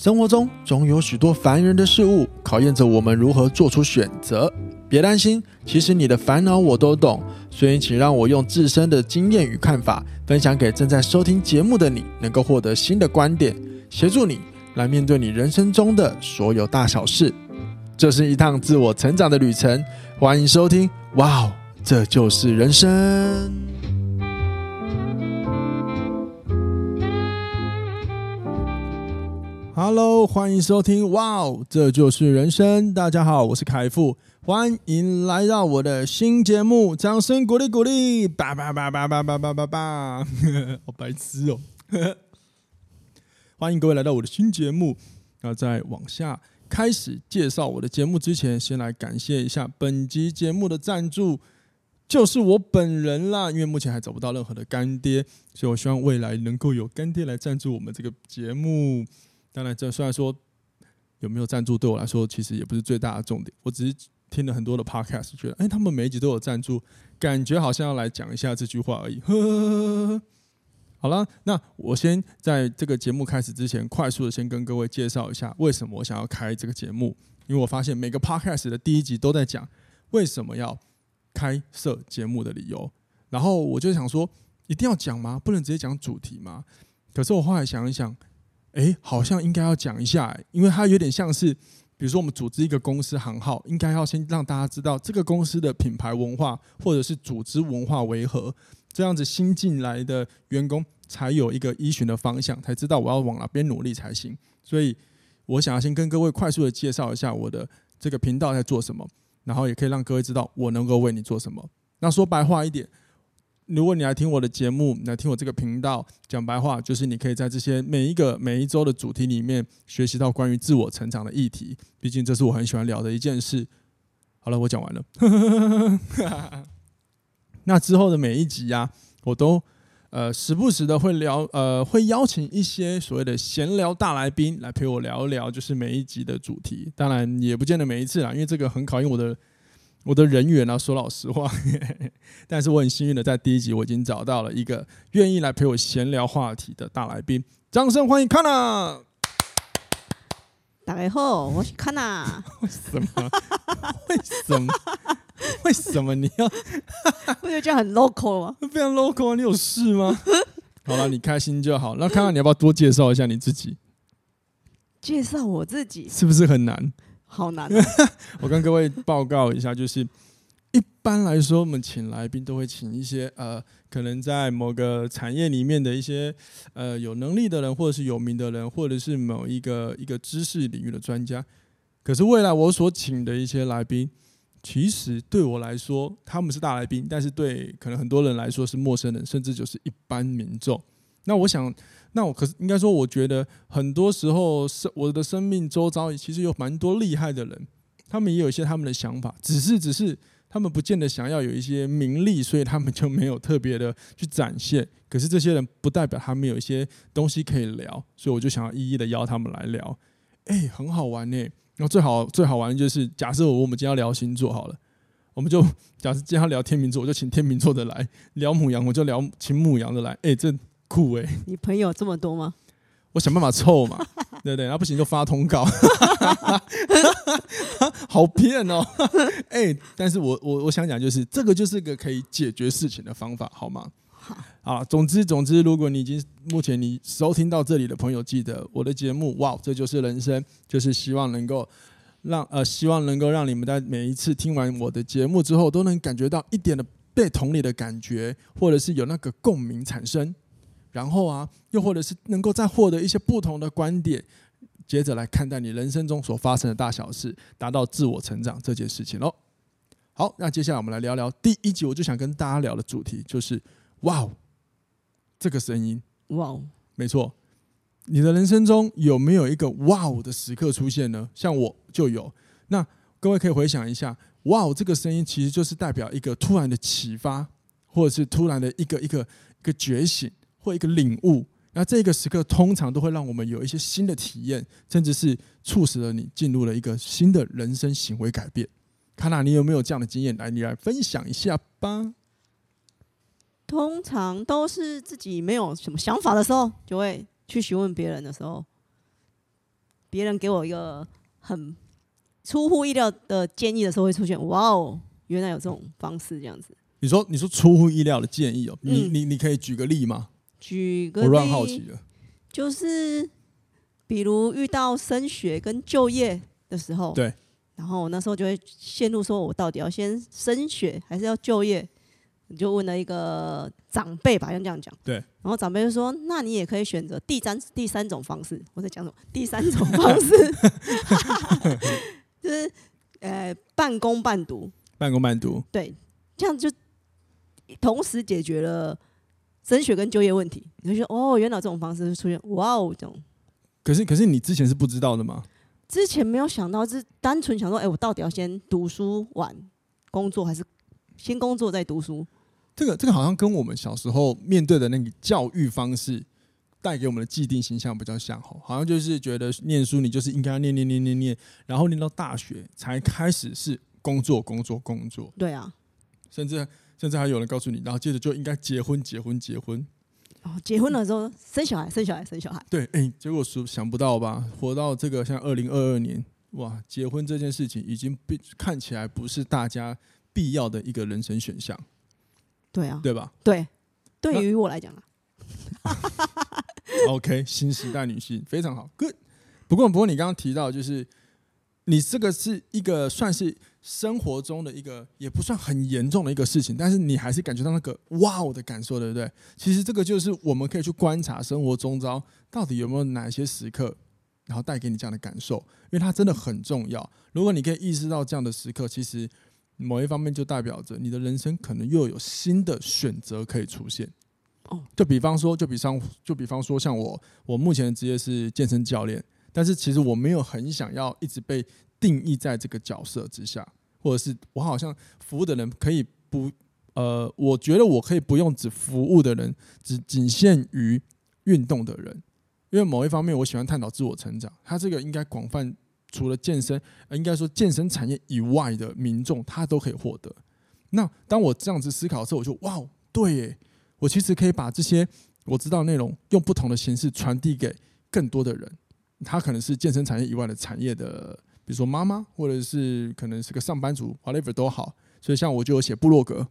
生活中总有许多烦人的事物，考验着我们如何做出选择。别担心，其实你的烦恼我都懂，所以请让我用自身的经验与看法，分享给正在收听节目的你，能够获得新的观点，协助你来面对你人生中的所有大小事。这是一趟自我成长的旅程，欢迎收听。哇哦，这就是人生。Hello，欢迎收听。哇哦，这就是人生。大家好，我是凯富，欢迎来到我的新节目。掌声鼓励鼓励！叭叭叭叭叭叭叭叭叭，好白痴哦！欢迎各位来到我的新节目。那在往下开始介绍我的节目之前，先来感谢一下本集节目的赞助，就是我本人啦。因为目前还找不到任何的干爹，所以我希望未来能够有干爹来赞助我们这个节目。当然，这虽然说有没有赞助对我来说其实也不是最大的重点。我只是听了很多的 podcast，觉得哎，他们每一集都有赞助，感觉好像要来讲一下这句话而已。呵呵呵。好了，那我先在这个节目开始之前，快速的先跟各位介绍一下为什么我想要开这个节目。因为我发现每个 podcast 的第一集都在讲为什么要开设节目的理由，然后我就想说，一定要讲吗？不能直接讲主题吗？可是我后来想一想。哎，好像应该要讲一下，因为它有点像是，比如说我们组织一个公司行号，应该要先让大家知道这个公司的品牌文化或者是组织文化为何，这样子新进来的员工才有一个依循的方向，才知道我要往哪边努力才行。所以，我想要先跟各位快速的介绍一下我的这个频道在做什么，然后也可以让各位知道我能够为你做什么。那说白话一点。如果你来听我的节目，来听我这个频道，讲白话就是你可以在这些每一个每一周的主题里面学习到关于自我成长的议题。毕竟这是我很喜欢聊的一件事。好了，我讲完了。那之后的每一集呀、我都呃时不时的会聊，呃会邀请一些所谓的闲聊大来宾来陪我聊一聊，就是每一集的主题。当然也不见得每一次啦，因为这个很考验我的。我的人缘啊，说老实话，但是我很幸运的在第一集我已经找到了一个愿意来陪我闲聊话题的大来宾，掌声欢迎康娜。大家好，我是康娜。为什么？为什么？为什么你要？不觉得这样很 local 吗？非常 local 啊！你有事吗？好了，你开心就好。那康娜，你要不要多介绍一下你自己？介绍我自己是不是很难？好难。我跟各位报告一下，就是一般来说，我们请来宾都会请一些呃，可能在某个产业里面的一些呃有能力的人，或者是有名的人，或者是某一个一个知识领域的专家。可是未来我所请的一些来宾，其实对我来说他们是大来宾，但是对可能很多人来说是陌生人，甚至就是一般民众。那我想。那我可是应该说，我觉得很多时候生我的生命周遭其实有蛮多厉害的人，他们也有一些他们的想法，只是只是他们不见得想要有一些名利，所以他们就没有特别的去展现。可是这些人不代表他们有一些东西可以聊，所以我就想要一一的邀他们来聊。哎，很好玩呢。那最好最好玩的就是，假设我们今天要聊星座好了，我们就 假设今天要聊天秤座，我就请天秤座的来聊母羊，我就聊请母羊的来。哎，这。酷哎、欸！你朋友这么多吗？我想办法凑嘛，对不对？那不行就发通告，好骗哦！哎，但是我我我想讲就是，这个就是个可以解决事情的方法，好吗？好，总之总之，如果你已经目前你收听到这里的朋友，记得我的节目，哇，这就是人生，就是希望能够让呃，希望能够让你们在每一次听完我的节目之后，都能感觉到一点的被同理的感觉，或者是有那个共鸣产生。然后啊，又或者是能够再获得一些不同的观点，接着来看待你人生中所发生的大小事，达到自我成长这件事情喽。好，那接下来我们来聊聊第一集，我就想跟大家聊的主题就是：哇哦，这个声音，哇哦，没错，你的人生中有没有一个哇哦的时刻出现呢？像我就有。那各位可以回想一下，哇哦，这个声音其实就是代表一个突然的启发，或者是突然的一个一个一个觉醒。或一个领悟，那这个时刻通常都会让我们有一些新的体验，甚至是促使了你进入了一个新的人生行为改变。卡娜，你有没有这样的经验？来，你来分享一下吧。通常都是自己没有什么想法的时候，就会去询问别人的时候，别人给我一个很出乎意料的建议的时候，会出现哇哦，原来有这种方式这样子。你说你说出乎意料的建议哦，你嗯你你可以举个例吗？举个我乱好奇了。就是比如遇到升学跟就业的时候，对，然后我那时候就会陷入说，我到底要先升学还是要就业？你就问了一个长辈吧，用这样讲。对，然后长辈就说：“那你也可以选择第三第三种方式。”我在讲什么？第三种方式 就是呃半工半读，半工半读，对，这样就同时解决了升学跟就业问题。你就说：“哦，原来这种方式是出现，哇哦，这种。”可是可是你之前是不知道的吗？之前没有想到，是单纯想说，哎、欸，我到底要先读书完工作，还是先工作再读书？这个这个好像跟我们小时候面对的那个教育方式带给我们的既定形象比较像吼，好像就是觉得念书你就是应该要念念念念念，然后念到大学才开始是工作工作工作。对啊，甚至甚至还有人告诉你，然后接着就应该结婚结婚结婚。哦，结婚了之后生小孩生小孩生小孩。对，哎、欸，结果说想不到吧？活到这个像二零二二年，哇，结婚这件事情已经被看起来不是大家必要的一个人生选项。对啊，对吧？对，对于我来讲啊，OK，新时代女性非常好，Good。不过，不过你刚刚提到，就是你这个是一个算是生活中的一个，也不算很严重的一个事情，但是你还是感觉到那个哇哦的感受，对不对？其实这个就是我们可以去观察生活中遭到底有没有哪些时刻，然后带给你这样的感受，因为它真的很重要。如果你可以意识到这样的时刻，其实。某一方面就代表着你的人生可能又有新的选择可以出现。哦，就比方说，就比方，就比方说，像我，我目前的职业是健身教练，但是其实我没有很想要一直被定义在这个角色之下，或者是我好像服务的人可以不，呃，我觉得我可以不用只服务的人，只仅限于运动的人，因为某一方面我喜欢探讨自我成长，他这个应该广泛。除了健身，应该说健身产业以外的民众，他都可以获得。那当我这样子思考的时候，我就哇，对耶，我其实可以把这些我知道内容，用不同的形式传递给更多的人。他可能是健身产业以外的产业的，比如说妈妈，或者是可能是个上班族，whatever 都好。所以像我就有写部落格，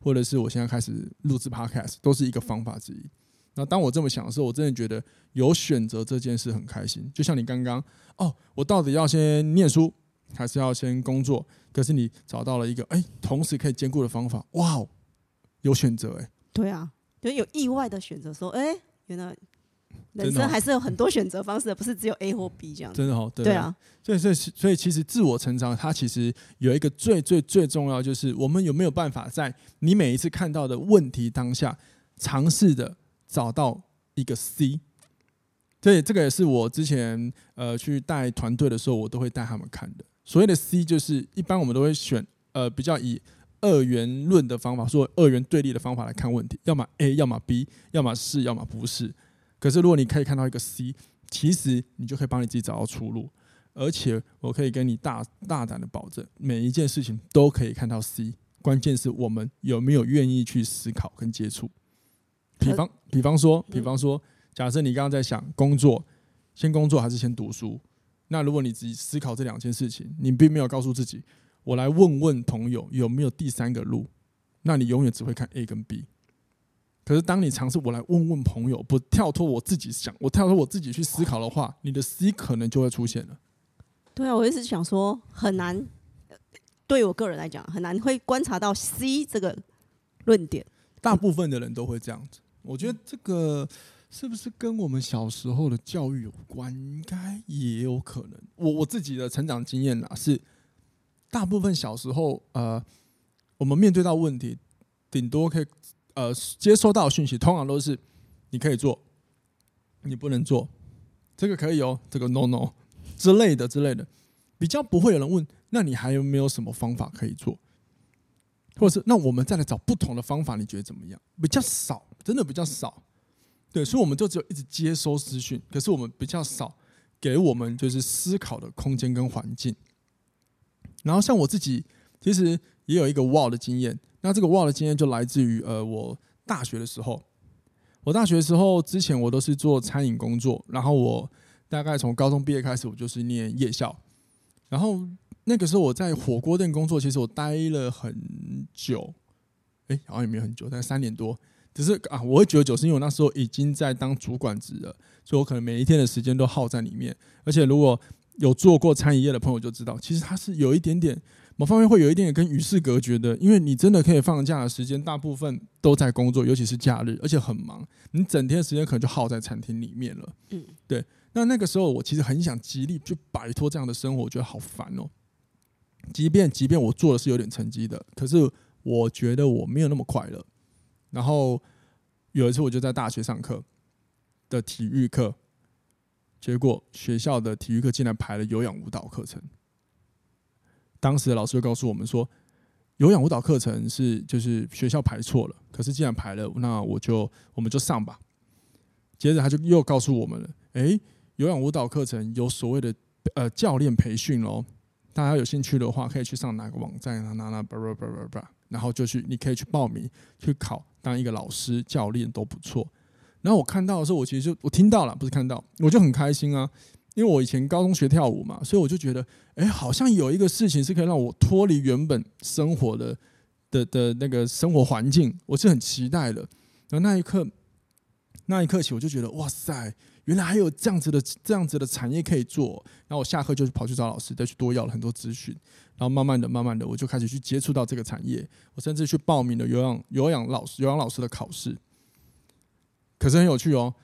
或者是我现在开始录制 podcast，都是一个方法之一。那当我这么想的时候，我真的觉得有选择这件事很开心。就像你刚刚哦，我到底要先念书，还是要先工作？可是你找到了一个哎，同时可以兼顾的方法，哇哦，有选择哎。对啊，就有意外的选择，说哎，原来人生还是有很多选择方式的，不是只有 A 或 B 这样。真的哦，对，对啊。所以，所以，所以，其实自我成长，它其实有一个最最最重要，就是我们有没有办法在你每一次看到的问题当下，尝试的。找到一个 C，所以这个也是我之前呃去带团队的时候，我都会带他们看的。所谓的 C，就是一般我们都会选呃比较以二元论的方法，说二元对立的方法来看问题，要么 A，要么 B，要么是，要么不是。可是如果你可以看到一个 C，其实你就可以帮你自己找到出路。而且我可以跟你大大胆的保证，每一件事情都可以看到 C，关键是我们有没有愿意去思考跟接触。比方，比方说，比方说，假设你刚刚在想工作，先工作还是先读书？那如果你自己思考这两件事情，你并没有告诉自己，我来问问朋友有没有第三个路，那你永远只会看 A 跟 B。可是当你尝试我来问问朋友，不跳脱我自己想，我跳脱我自己去思考的话，你的 C 可能就会出现了。对啊，我一直想说很难，对我个人来讲很难会观察到 C 这个论点。大部分的人都会这样子。我觉得这个是不是跟我们小时候的教育有关？应该也有可能。我我自己的成长经验啦，是大部分小时候，呃，我们面对到问题，顶多可以呃接收到讯息，通常都是你可以做，你不能做，这个可以哦，这个 no no 之类的之类的，比较不会有人问，那你还有没有什么方法可以做？或者是那我们再来找不同的方法，你觉得怎么样？比较少，真的比较少。对，所以我们就只有一直接收资讯，可是我们比较少给我们就是思考的空间跟环境。然后像我自己，其实也有一个 wow 的经验。那这个 wow 的经验就来自于呃，我大学的时候。我大学的时候之前我都是做餐饮工作，然后我大概从高中毕业开始，我就是念夜校。然后那个时候我在火锅店工作，其实我待了很久，哎，好像也没有很久，大概三年多。只是啊，我会觉得久，是因为我那时候已经在当主管职了，所以我可能每一天的时间都耗在里面。而且如果有做过餐饮业的朋友就知道，其实它是有一点点某方面会有一点点跟与世隔绝的，因为你真的可以放假的时间，大部分都在工作，尤其是假日，而且很忙，你整天的时间可能就耗在餐厅里面了。嗯，对。那那个时候我其实很想极力去摆脱这样的生活，我觉得好烦哦。即便即便我做的是有点成绩的，可是我觉得我没有那么快乐。然后有一次，我就在大学上课的体育课，结果学校的体育课竟然排了有氧舞蹈课程。当时的老师就告诉我们说，有氧舞蹈课程是就是学校排错了，可是既然排了，那我就我们就上吧。接着他就又告诉我们了，诶，有氧舞蹈课程有所谓的呃教练培训哦，大家有兴趣的话，可以去上哪个网站啊？哪哪叭叭叭叭叭，然后就去，你可以去报名去考。当一个老师、教练都不错。然后我看到的时候，我其实就我听到了，不是看到，我就很开心啊。因为我以前高中学跳舞嘛，所以我就觉得，哎，好像有一个事情是可以让我脱离原本生活的的的那个生活环境，我是很期待的。然后那一刻，那一刻起，我就觉得，哇塞，原来还有这样子的这样子的产业可以做。然后我下课就跑去找老师，再去多要了很多资讯。然后慢慢的、慢慢的，我就开始去接触到这个产业。我甚至去报名了有氧、有氧老师、有氧老师的考试。可是很有趣哦，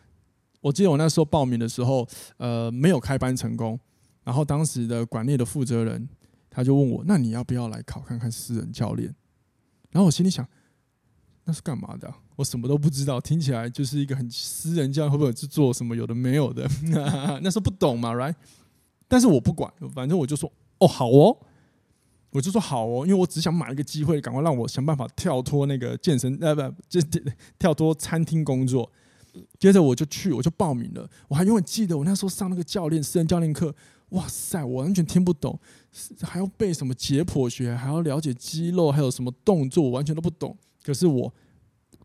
我记得我那时候报名的时候，呃，没有开班成功。然后当时的管理的负责人他就问我：“那你要不要来考看看私人教练？”然后我心里想：“那是干嘛的？我什么都不知道，听起来就是一个很私人教练会不会是做什么有的没有的？那时候不懂嘛，right？但是我不管，反正我就说：“哦，好哦。”我就说好哦，因为我只想买一个机会，赶快让我想办法跳脱那个健身，呃，不，就跳脱餐厅工作。接着我就去，我就报名了。我还永远记得我那时候上那个教练私人教练课，哇塞，我完全听不懂，还要背什么解剖学，还要了解肌肉，还有什么动作，我完全都不懂。可是我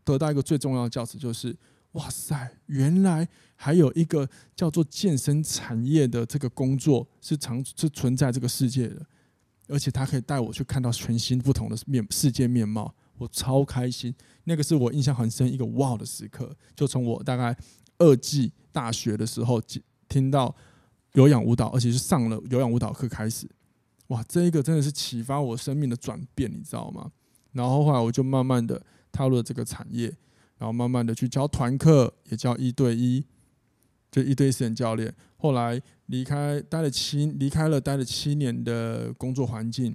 得到一个最重要的教词，就是哇塞，原来还有一个叫做健身产业的这个工作是常是存在这个世界的。而且他可以带我去看到全新不同的面世界面貌，我超开心。那个是我印象很深一个哇的时刻。就从我大概二季大学的时候听到有氧舞蹈，而且是上了有氧舞蹈课开始，哇，这一个真的是启发我生命的转变，你知道吗？然后后来我就慢慢的踏入了这个产业，然后慢慢的去教团课，也教一对一，就一对一私人教练。后来离开待了七离开了待了七年的工作环境，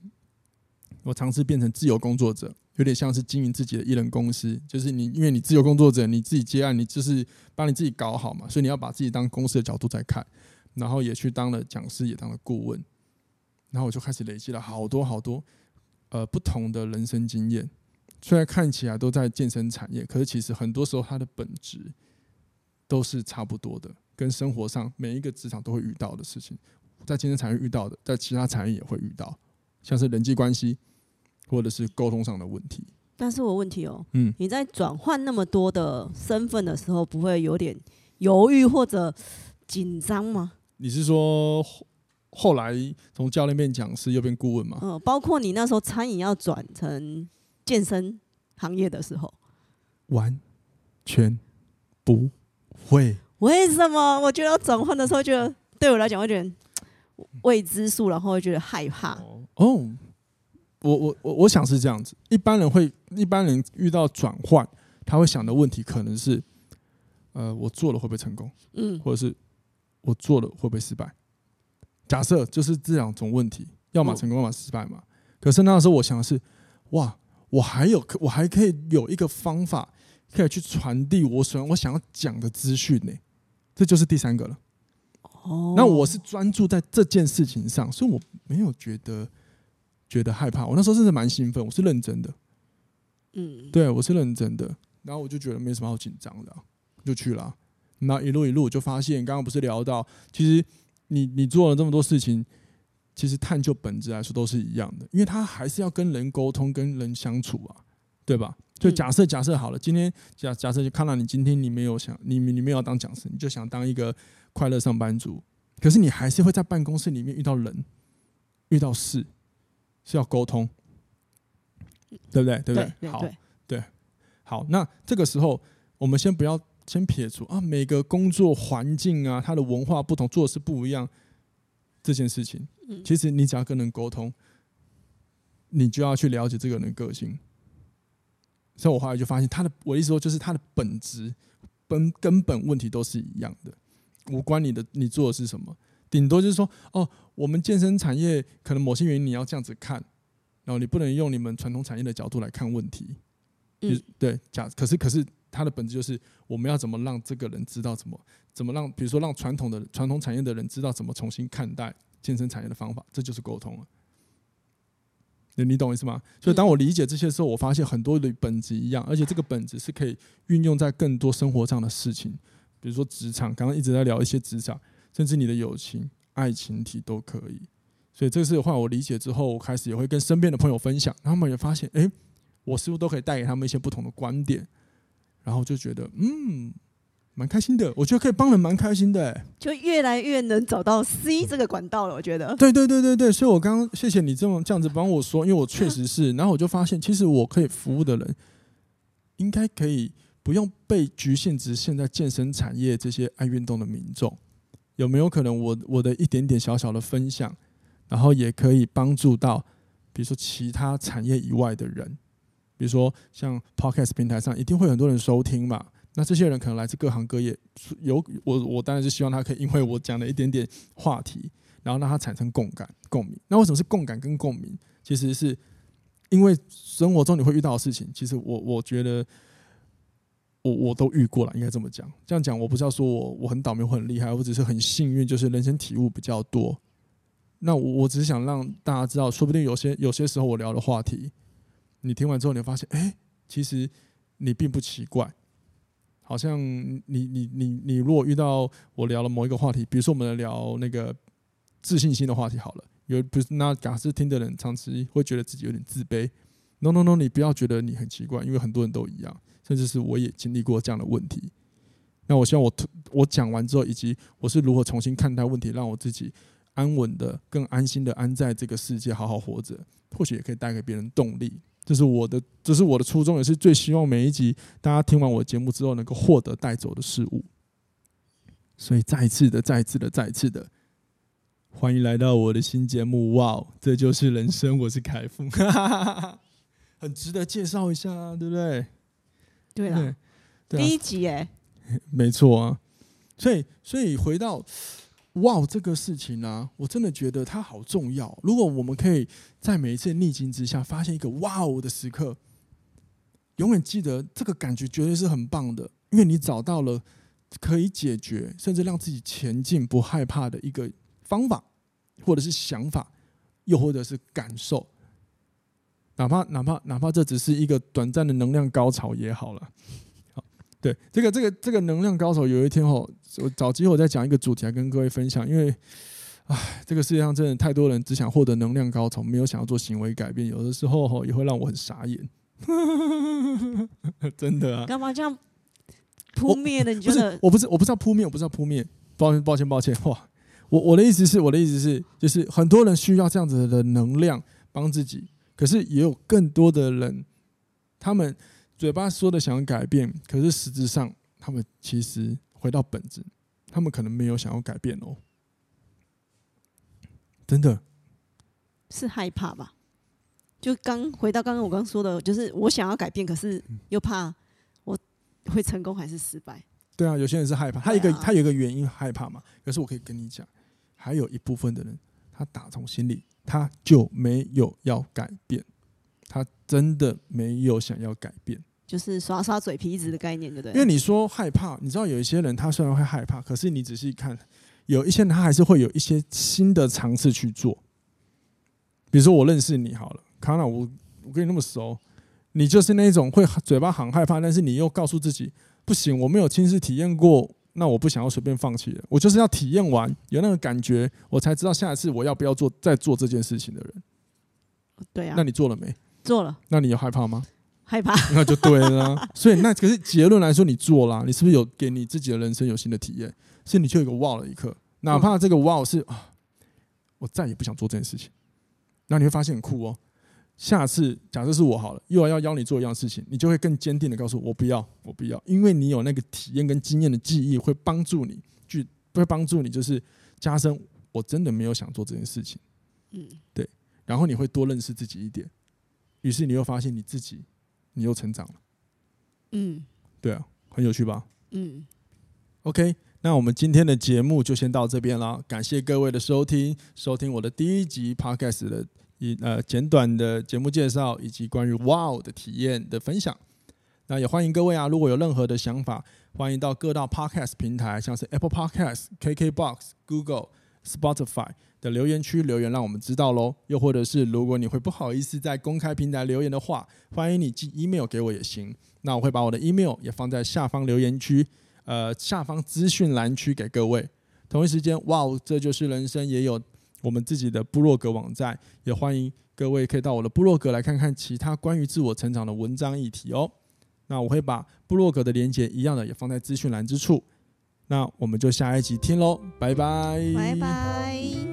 我尝试变成自由工作者，有点像是经营自己的艺人公司。就是你因为你自由工作者，你自己接案，你就是把你自己搞好嘛，所以你要把自己当公司的角度在看。然后也去当了讲师，也当了顾问。然后我就开始累积了好多好多呃不同的人生经验。虽然看起来都在健身产业，可是其实很多时候它的本质都是差不多的。跟生活上每一个职场都会遇到的事情，在健身产业遇到的，在其他产业也会遇到，像是人际关系或者是沟通上的问题。但是我问题哦，嗯，你在转换那么多的身份的时候，不会有点犹豫或者紧张吗？你是说后来从教练变讲师又变顾问吗？嗯，包括你那时候餐饮要转成健身行业的时候，完全不会。为什么？我觉得转换的时候，觉得对我来讲会觉得未知数，然后会觉得害怕。哦，我我我我想是这样子。一般人会，一般人遇到转换，他会想的问题可能是：呃，我做了会不会成功？嗯，或者是我做了会不会失败？假设就是这两种问题，要么成功，要么失败嘛。可是那时候我想的是：哇，我还有，我还可以有一个方法，可以去传递我所我想要讲的资讯呢。这就是第三个了。哦，那我是专注在这件事情上，所以我没有觉得觉得害怕。我那时候真的蛮兴奋，我是认真的。嗯，对，我是认真的。然后我就觉得没什么好紧张的啊，就去了。那一路一路，我就发现，刚刚不是聊到，其实你你做了这么多事情，其实探究本质来说都是一样的，因为他还是要跟人沟通、跟人相处啊，对吧？就假设假设好了，今天假假设就看到你今天你没有想你你没有要当讲师，你就想当一个快乐上班族，可是你还是会在办公室里面遇到人，遇到事，是要沟通，对不对？对不对？对，好，对，好。那这个时候，我们先不要先撇除啊，每个工作环境啊，它的文化不同，做事不一样，这件事情，其实你只要跟人沟通，你就要去了解这个人的个性。所以我后来就发现，他的我的意思说，就是他的本质、本根本问题都是一样的，无关你的你做的是什么，顶多就是说，哦，我们健身产业可能某些原因你要这样子看，然后你不能用你们传统产业的角度来看问题。嗯，对，假可是可是它的本质就是，我们要怎么让这个人知道怎么怎么让，比如说让传统的传统产业的人知道怎么重新看待健身产业的方法，这就是沟通了。你懂我意思吗？所以当我理解这些时候，我发现很多的本质一样，而且这个本质是可以运用在更多生活上的事情，比如说职场，刚刚一直在聊一些职场，甚至你的友情、爱情体都可以。所以这是的话我理解之后，我开始也会跟身边的朋友分享，他们也发现，哎，我似乎都可以带给他们一些不同的观点，然后就觉得，嗯。蛮开心的，我觉得可以帮人蛮开心的，欸，就越来越能找到 C 这个管道了。我觉得，对对对对对，所以我刚刚谢谢你这么这样子帮我说，因为我确实是，然后我就发现，其实我可以服务的人，应该可以不用被局限只限在健身产业这些爱运动的民众，有没有可能我我的一点点小小的分享，然后也可以帮助到，比如说其他产业以外的人，比如说像 Podcast 平台上一定会很多人收听嘛。那这些人可能来自各行各业，有我我当然是希望他可以因为我讲的一点点话题，然后让他产生共感共鸣。那为什么是共感跟共鸣？其实是因为生活中你会遇到的事情，其实我我觉得我我都遇过了，应该这么讲。这样讲我不是要说我我很倒霉或很厉害，我只是很幸运，就是人生体悟比较多。那我我只是想让大家知道，说不定有些有些时候我聊的话题，你听完之后你会发现，哎，其实你并不奇怪。好像你你你你如果遇到我聊了某一个话题，比如说我们聊那个自信心的话题好了，有不是那假设听的人长期会觉得自己有点自卑，no no no，你不要觉得你很奇怪，因为很多人都一样，甚至是我也经历过这样的问题。那我希望我我讲完之后，以及我是如何重新看待问题，让我自己安稳的、更安心的安在这个世界好好活着，或许也可以带给别人动力。这是我的，这是我的初衷，也是最希望每一集大家听完我节目之后能够获得带走的事物。所以再一次的，再一次的，再一次的，欢迎来到我的新节目！哇哦，这就是人生，我是凯富，很值得介绍一下啊，对不对？对了，第一集哎，没错啊。所以，所以回到。哇这个事情呢、啊，我真的觉得它好重要。如果我们可以在每一次逆境之下发现一个哇哦的时刻，永远记得这个感觉绝对是很棒的，因为你找到了可以解决甚至让自己前进不害怕的一个方法，或者是想法，又或者是感受，哪怕哪怕哪怕这只是一个短暂的能量高潮也好了。好对，这个这个这个能量高潮，有一天哦，我找机会再讲一个主题来跟各位分享。因为，唉，这个世界上真的太多人只想获得能量高潮，没有想要做行为改变。有的时候吼，也会让我很傻眼。真的啊？干嘛这样扑灭的？你觉得？我不是，我不知道扑灭，我不知道扑灭。抱歉，抱歉，抱歉。哇，我我的意思是，我的意思是，就是很多人需要这样子的能量帮自己，可是也有更多的人，他们。嘴巴说的想要改变，可是实质上，他们其实回到本质，他们可能没有想要改变哦。真的，是害怕吧？就刚回到刚刚我刚说的，就是我想要改变，可是又怕我会成功还是失败？对啊，有些人是害怕，他一个他有一个原因害怕嘛。可是我可以跟你讲，还有一部分的人，他打从心里他就没有要改变。他真的没有想要改变，就是耍耍嘴皮子的概念，对不对？因为你说害怕，你知道有一些人他虽然会害怕，可是你仔细看，有一些人他还是会有一些新的尝试去做。比如说我认识你好了，卡纳，我我跟你那么熟，你就是那种会嘴巴很害怕，但是你又告诉自己不行，我没有亲自体验过，那我不想要随便放弃了，我就是要体验完有那个感觉，我才知道下一次我要不要做再做这件事情的人。对啊，那你做了没？做了，那你有害怕吗？害怕，那就对了。所以那可是结论来说，你做了，你是不是有给你自己的人生有新的体验？是你就有一个哇的一刻，哪怕这个哇是啊，我再也不想做这件事情，那你会发现很酷哦。下次假设是我好了，又要要邀你做一样事情，你就会更坚定的告诉我，我不要，我不要，因为你有那个体验跟经验的记忆，会帮助你去，会帮助你就是加深我真的没有想做这件事情。嗯，对，然后你会多认识自己一点，于是你又发现你自己，你又成长了。嗯，对啊，很有趣吧？嗯，OK，那我们今天的节目就先到这边啦，感谢各位的收听，收听我的第一集 Podcast 的。以呃简短的节目介绍以及关于 Wow 的体验的分享，那也欢迎各位啊，如果有任何的想法，欢迎到各大 Podcast 平台，像是 Apple Podcast、KKBox、Google、Spotify 的留言区留言，让我们知道喽。又或者是如果你会不好意思在公开平台留言的话，欢迎你寄 email 给我也行。那我会把我的 email 也放在下方留言区，呃下方资讯栏区给各位。同一时间，Wow，这就是人生也有。我们自己的部落格网站，也欢迎各位可以到我的部落格来看看其他关于自我成长的文章议题哦。那我会把部落格的连接一样的也放在资讯栏之处。那我们就下一集听喽，拜拜，拜拜。